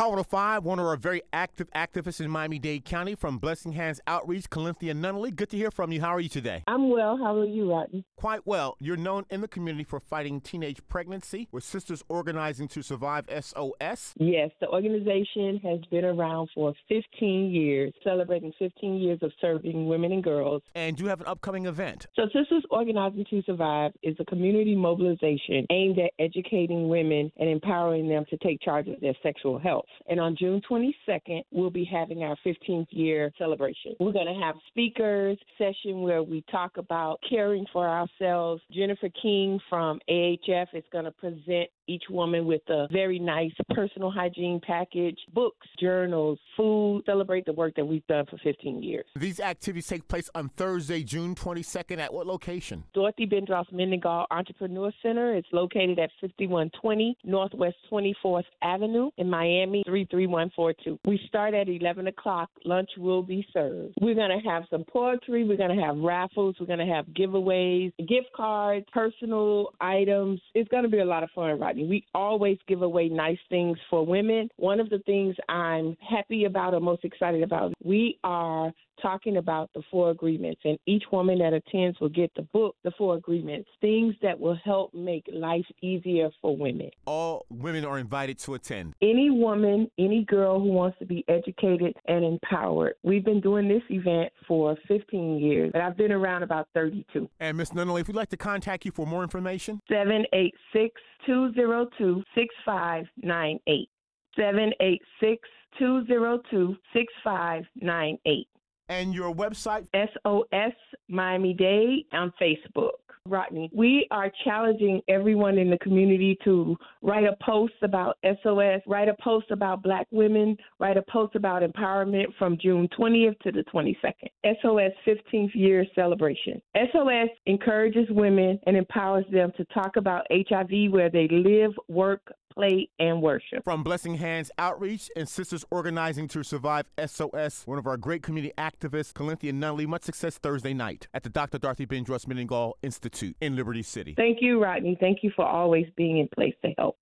Hot 105, one of our very active activists in Miami Dade County from Blessing Hands Outreach, Kalenthia Nunnally. Good to hear from you. How are you today? I'm well. How are you, Rodney? Quite well. You're known in the community for fighting teenage pregnancy with Sisters Organizing to Survive SOS. Yes, the organization has been around for 15 years, celebrating 15 years of serving women and girls. And you have an upcoming event. So, Sisters Organizing to Survive is a community mobilization aimed at educating women and empowering them to take charge of their sexual health. And on June 22nd, we'll be having our 15th year celebration. We're going to have speakers, session where we talk about caring for ourselves. Jennifer King from AHF is going to present each woman with a very nice personal hygiene package, books, journals, food, celebrate the work that we've done for 15 years. These activities take place on Thursday, June 22nd at what location? Dorothy Bendross-Mindingall Entrepreneur Center. It's located at 5120 Northwest 24th Avenue in Miami 33142. We start at 11 o'clock. Lunch will be served. We're going to have some poetry. We're going to have raffles. We're going to have giveaways, gift cards, personal items. It's going to be a lot of fun, We always give away nice things for women. One of the things I'm happy about or most excited about, we are talking about the four agreements, and each woman that attends will get the book, The Four Agreements, things that will help make life easier for women. All women are invited to attend. Any woman, any girl who wants to be educated and empowered. We've been doing this event for 15 years, and I've been around about 32. And Ms. Nunnally, if we'd like to contact you for more information, 786 202 6598. 786 202 6598 and your website? SOS Miami Dade on Facebook. Rodney, we are challenging everyone in the community to write a post about SOS, write a post about black women, write a post about empowerment from June 20th to the 22nd. SOS 15th year celebration. SOS encourages women and empowers them to talk about HIV where they live, work, play, and worship. From Blessing Hands Outreach and Sisters Organizing to Survive SOS, one of our great community activists, Kalenthia Nunnally. Much success Thursday night at the Dr. Dorothy Bendross-Mindingall Institute in Liberty City. Thank you, Rodney. Thank you for always being in place to help.